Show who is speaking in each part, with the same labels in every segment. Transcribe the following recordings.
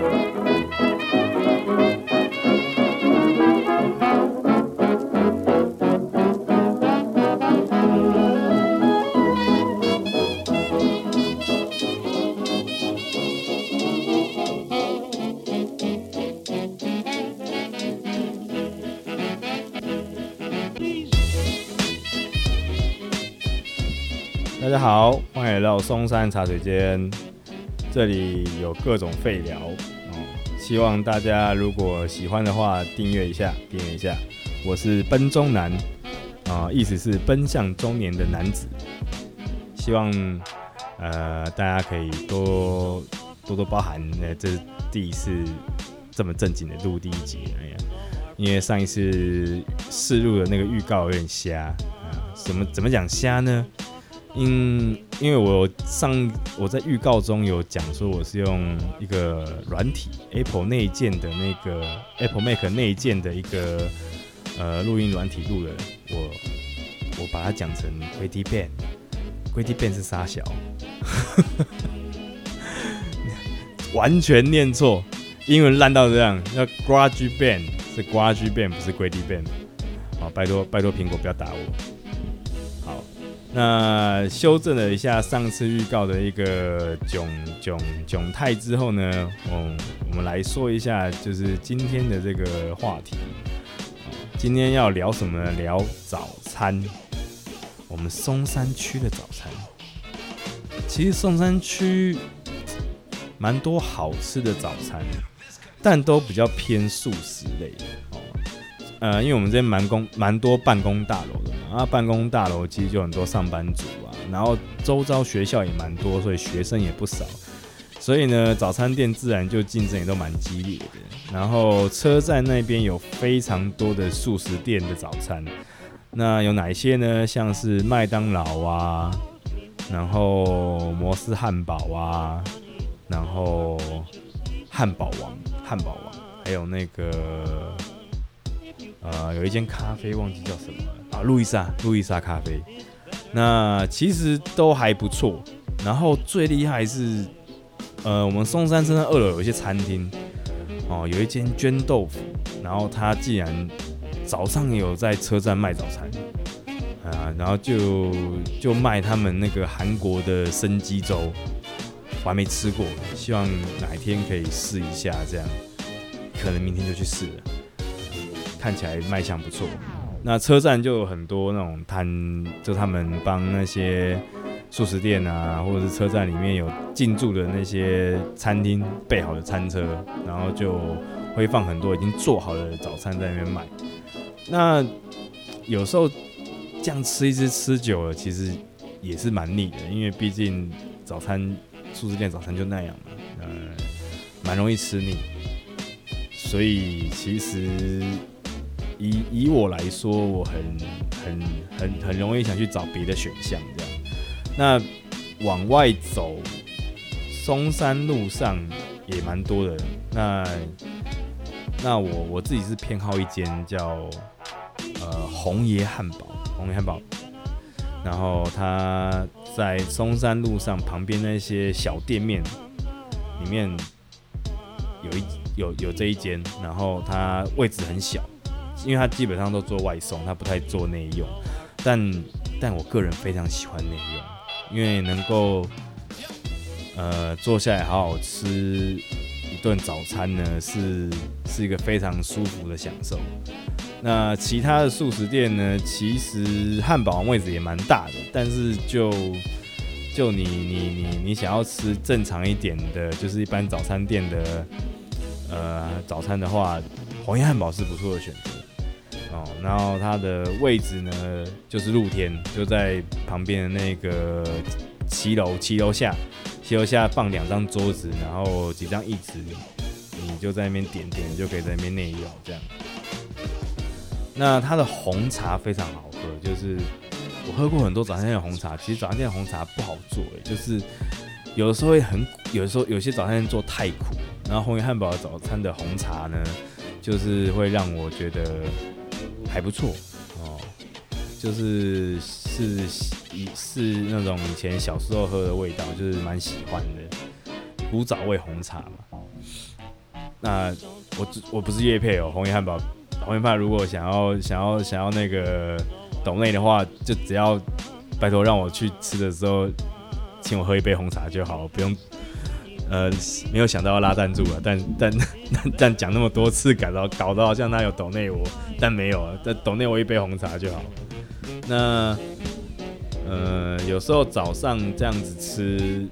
Speaker 1: 大家好，欢迎来到松山茶水间，这里有各种废聊哦。希望大家如果喜欢的话，订阅一下，订阅一下。我是奔中男啊，意思是奔向中年的男子。希望呃大家可以多多多包涵，那这是第一次这么正经的录第一集，哎呀，因为上一次试录的那个预告有点瞎啊，怎么怎么讲瞎呢？因因为我上我在预告中有讲说我是用一个软体 Apple 内建的那个 Apple Mac 内建的一个呃录音软体录的，我我把它讲成 GarageBand，GarageBand 是啥小，完全念错，英文烂到这样，要 GarageBand 是 g r a g e Band，不是 GarageBand，好，拜托拜托苹果不要打我。那修正了一下上次预告的一个窘窘窘态之后呢，嗯，我们来说一下就是今天的这个话题。今天要聊什么呢？聊早餐。我们松山区的早餐，其实松山区蛮多好吃的早餐，但都比较偏素食类的哦。呃，因为我们这边蛮公蛮多办公大楼的。啊，办公大楼其实就很多上班族啊，然后周遭学校也蛮多，所以学生也不少，所以呢，早餐店自然就竞争也都蛮激烈的。然后车站那边有非常多的素食店的早餐，那有哪一些呢？像是麦当劳啊，然后摩斯汉堡啊，然后汉堡王，汉堡王，还有那个呃，有一间咖啡忘记叫什么了。啊路易莎，路易莎咖啡，那其实都还不错。然后最厉害是，呃，我们松山车站二楼有一些餐厅，哦，有一间绢豆腐，然后他既然早上有在车站卖早餐，啊，然后就就卖他们那个韩国的生鸡粥，我还没吃过，希望哪一天可以试一下，这样，可能明天就去试了，看起来卖相不错。那车站就有很多那种摊，就他们帮那些速食店啊，或者是车站里面有进驻的那些餐厅备好的餐车，然后就会放很多已经做好的早餐在那边卖。那有时候这样吃一只吃久了，其实也是蛮腻的，因为毕竟早餐素食店早餐就那样嘛，呃，蛮容易吃腻。所以其实。以以我来说，我很很很很容易想去找别的选项这样。那往外走，松山路上也蛮多的。那那我我自己是偏好一间叫呃红爷汉堡，红爷汉堡。然后他在松山路上旁边那些小店面里面有一有有这一间，然后它位置很小。因为他基本上都做外送，他不太做内用，但但我个人非常喜欢内用，因为能够呃坐下来好好吃一顿早餐呢，是是一个非常舒服的享受。那其他的素食店呢，其实汉堡王位置也蛮大的，但是就就你你你你想要吃正常一点的，就是一般早餐店的呃早餐的话，红叶汉堡是不错的选择。哦，然后它的位置呢，就是露天，就在旁边的那个七楼，七楼下，七楼下放两张桌子，然后几张椅子，你就在那边点点，就可以在那边内用这样。那它的红茶非常好喝，就是我喝过很多早餐店的红茶，其实早餐店的红茶不好做，哎，就是有的时候会很，有的时候有些早餐店做太苦，然后红叶汉堡早餐的红茶呢，就是会让我觉得。还不错哦，就是是是那种以前小时候喝的味道，就是蛮喜欢的古早味红茶嘛。那我我不是叶配哦，红叶汉堡，红叶汉堡如果想要想要想要那个抖内的话，就只要拜托让我去吃的时候，请我喝一杯红茶就好，不用。呃，没有想到要拉赞助啊，但但 但讲那么多次，搞到搞到好像他有抖内我，但没有啊，但抖内我一杯红茶就好。那呃，有时候早上这样子吃，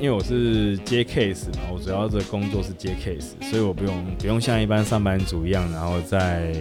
Speaker 1: 因为我是接 case 嘛，我主要的工作是接 case，所以我不用不用像一般上班族一样，然后在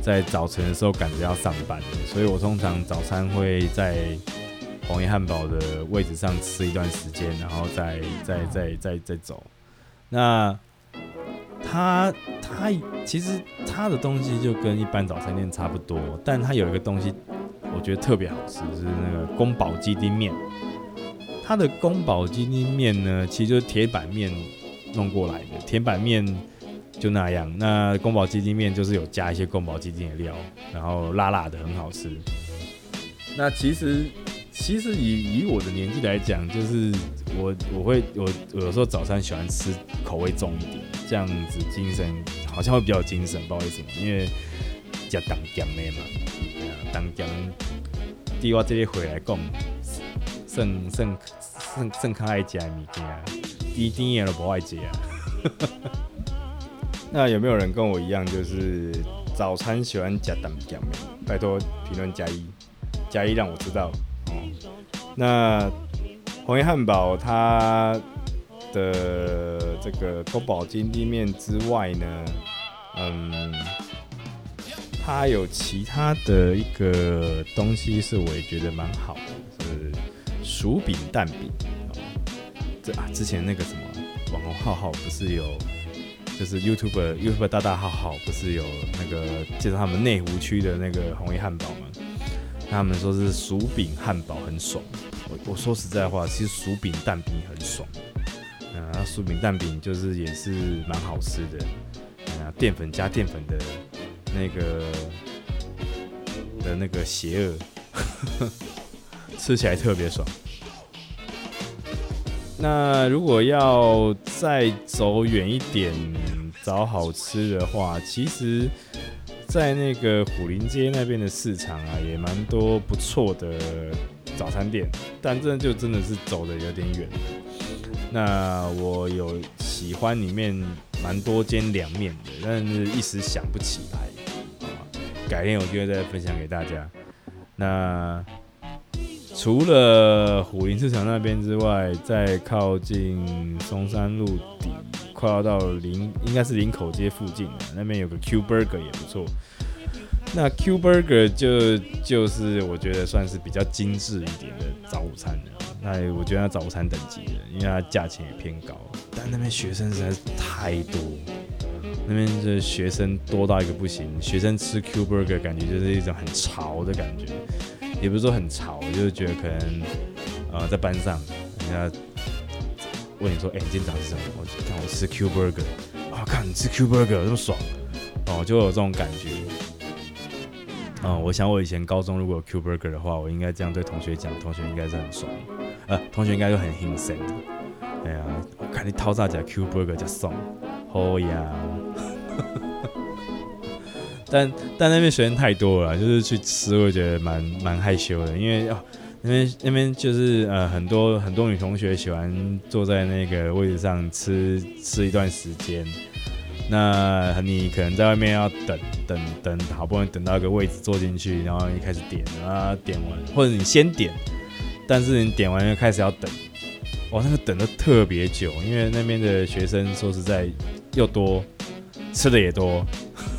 Speaker 1: 在早晨的时候赶着要上班，所以我通常早餐会在。红叶汉堡的位置上吃一段时间，然后再再再再再走。那他、他其实他的东西就跟一般早餐店差不多，但他有一个东西我觉得特别好吃，就是那个宫保鸡丁面。他的宫保鸡丁面呢，其实就是铁板面弄过来的，铁板面就那样。那宫保鸡丁面就是有加一些宫保鸡丁的料，然后辣辣的，很好吃。那其实。其实以以我的年纪来讲，就是我我会我有时候早餐喜欢吃口味重一点，这样子精神好像会比较有精神，不知道为什么，因为加当酱的嘛，当酱。对我这些回来讲，剩剩剩剩较爱吃的物件，甜甜的都不爱吃啊。那有没有人跟我一样，就是早餐喜欢加当酱的？拜托评论加一，加一让我知道。那红叶汉堡它的这个宫保鸡丁面之外呢，嗯，它有其他的一个东西是我也觉得蛮好的，是薯饼蛋饼。这啊，之前那个什么网红浩浩不是有，就是 YouTube YouTube 大大浩浩不是有那个介绍他们内湖区的那个红叶汉堡吗？他们说是薯饼汉堡很爽，我我说实在话，其实薯饼蛋饼很爽，啊，薯饼蛋饼就是也是蛮好吃的，啊，淀粉加淀粉的那个的那个邪恶，吃起来特别爽。那如果要再走远一点找好吃的话，其实。在那个虎林街那边的市场啊，也蛮多不错的早餐店，但这就真的是走的有点远。那我有喜欢里面蛮多间凉面的，但是一时想不起来，改天有机会再分享给大家。那除了虎林市场那边之外，在靠近松山路底。快要到林，应该是林口街附近的那边有个 Q Burger 也不错。那 Q Burger 就就是我觉得算是比较精致一点的早午餐了。那我觉得它早餐等级的，因为它价钱也偏高，但那边学生实在是太多，那边的学生多到一个不行。学生吃 Q Burger 感觉就是一种很潮的感觉，也不是说很潮，就是觉得可能呃在班上人家。问你说，哎、欸，你今天早上吃什么？我看我吃 Q Burger，啊，看你吃 Q Burger 这么爽，哦，就有这种感觉。嗯，我想我以前高中如果有 Q Burger 的话，我应该这样对同学讲，同学应该是很爽，呃，同学应该就很兴奋。哎呀，我看你讨价讲 Q Burger 就送，好呀。但但那边学生太多了，就是去吃，我觉得蛮蛮害羞的，因为哦。那边那边就是呃很多很多女同学喜欢坐在那个位置上吃吃一段时间，那你可能在外面要等等等，好不容易等到一个位置坐进去，然后你开始点啊，点完或者你先点，但是你点完又开始要等，哇，那个等的特别久，因为那边的学生说实在又多，吃的也多，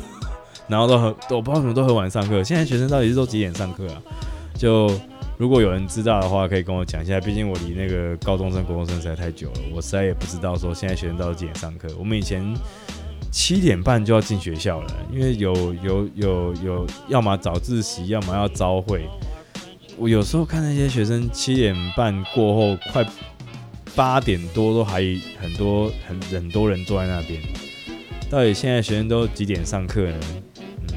Speaker 1: 然后都很我不知道怎么都很晚上课，现在学生到底是都几点上课啊？就。如果有人知道的话，可以跟我讲一下。毕竟我离那个高中生、国中生实在太久了，我实在也不知道说现在学生到几点上课。我们以前七点半就要进学校了，因为有有有有，要么早自习，要么要朝会。我有时候看那些学生七点半过后，快八点多都还很多很很多人坐在那边。到底现在学生都几点上课呢？嗯，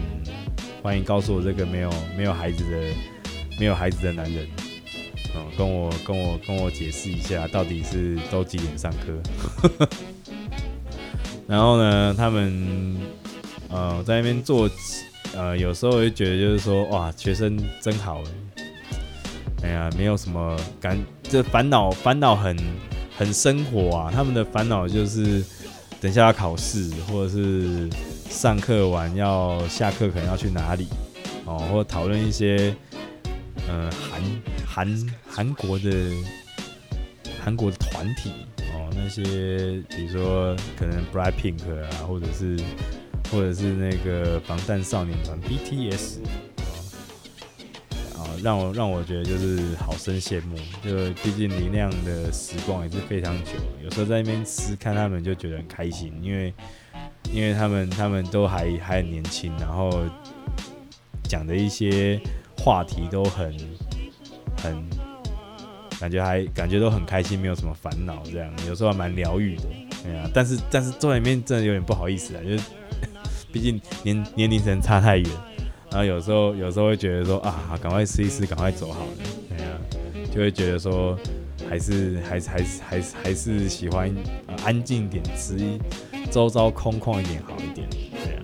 Speaker 1: 欢迎告诉我这个没有没有孩子的。没有孩子的男人，嗯，跟我跟我跟我解释一下，到底是都几点上课？然后呢，他们呃在那边做，呃有时候会觉得就是说，哇，学生真好哎，呀，没有什么感，这烦恼烦恼很很生活啊。他们的烦恼就是等下要考试，或者是上课完要下课可能要去哪里哦，或者讨论一些呃韩韩韩国的韩国的团体哦。那些比如说可能 BLACKPINK 啊，或者是或者是那个防弹少年团 BTS 啊，让我让我觉得就是好生羡慕。就毕竟你那样的时光也是非常久，有时候在那边吃看他们就觉得很开心，因为因为他们他们都还还很年轻，然后讲的一些话题都很很。感觉还感觉都很开心，没有什么烦恼，这样有时候还蛮疗愈的，对啊。但是但是坐在里面真的有点不好意思啊，就是 毕竟年年龄层差太远，然后有时候有时候会觉得说啊，赶快吃一吃，赶快走好了，对啊，就会觉得说还是还是还是还是还是喜欢、安静点吃，周遭空旷一点好一点，对啊。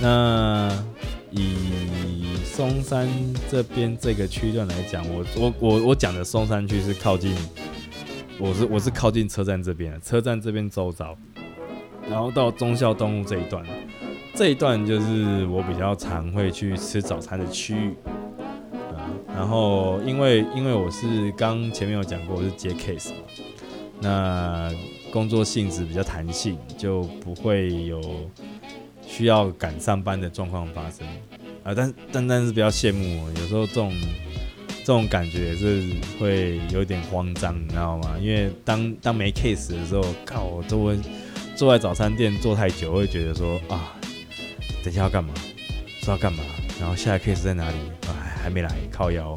Speaker 1: 那以松山这边这个区段来讲，我我我我讲的松山区是靠近，我是我是靠近车站这边，车站这边周遭，然后到忠孝东路这一段，这一段就是我比较常会去吃早餐的区域，啊，然后因为因为我是刚前面有讲过我是接 case 嘛，那工作性质比较弹性，就不会有需要赶上班的状况发生。啊，但但但是比较羡慕我，有时候这种这种感觉也是会有点慌张，你知道吗？因为当当没 case 的时候，靠，我都会坐在早餐店坐太久，会觉得说啊，等一下要干嘛？不知道干嘛？然后下一个 case 在哪里？哎，还没来，靠腰，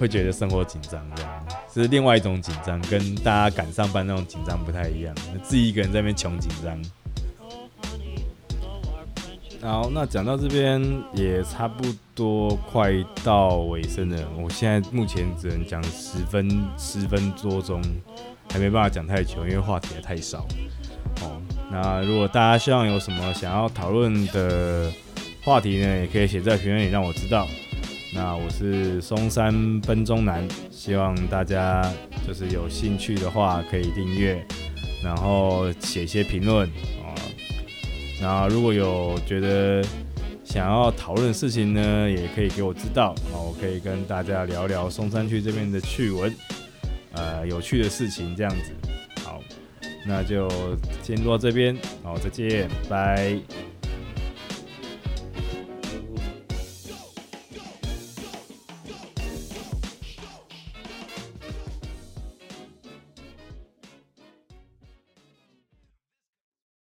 Speaker 1: 会觉得生活紧张，这样，这是另外一种紧张，跟大家赶上班那种紧张不太一样。自己一个人在那边穷紧张。好，那讲到这边也差不多快到尾声了。我现在目前只能讲十分十分多钟，还没办法讲太久，因为话题也太少。哦，那如果大家希望有什么想要讨论的话题呢，也可以写在评论里让我知道。那我是松山分中男，希望大家就是有兴趣的话可以订阅，然后写一些评论。那如果有觉得想要讨论的事情呢，也可以给我知道，那我可以跟大家聊聊松山区这边的趣闻，呃，有趣的事情这样子。好，那就先录到这边，好，再见，拜。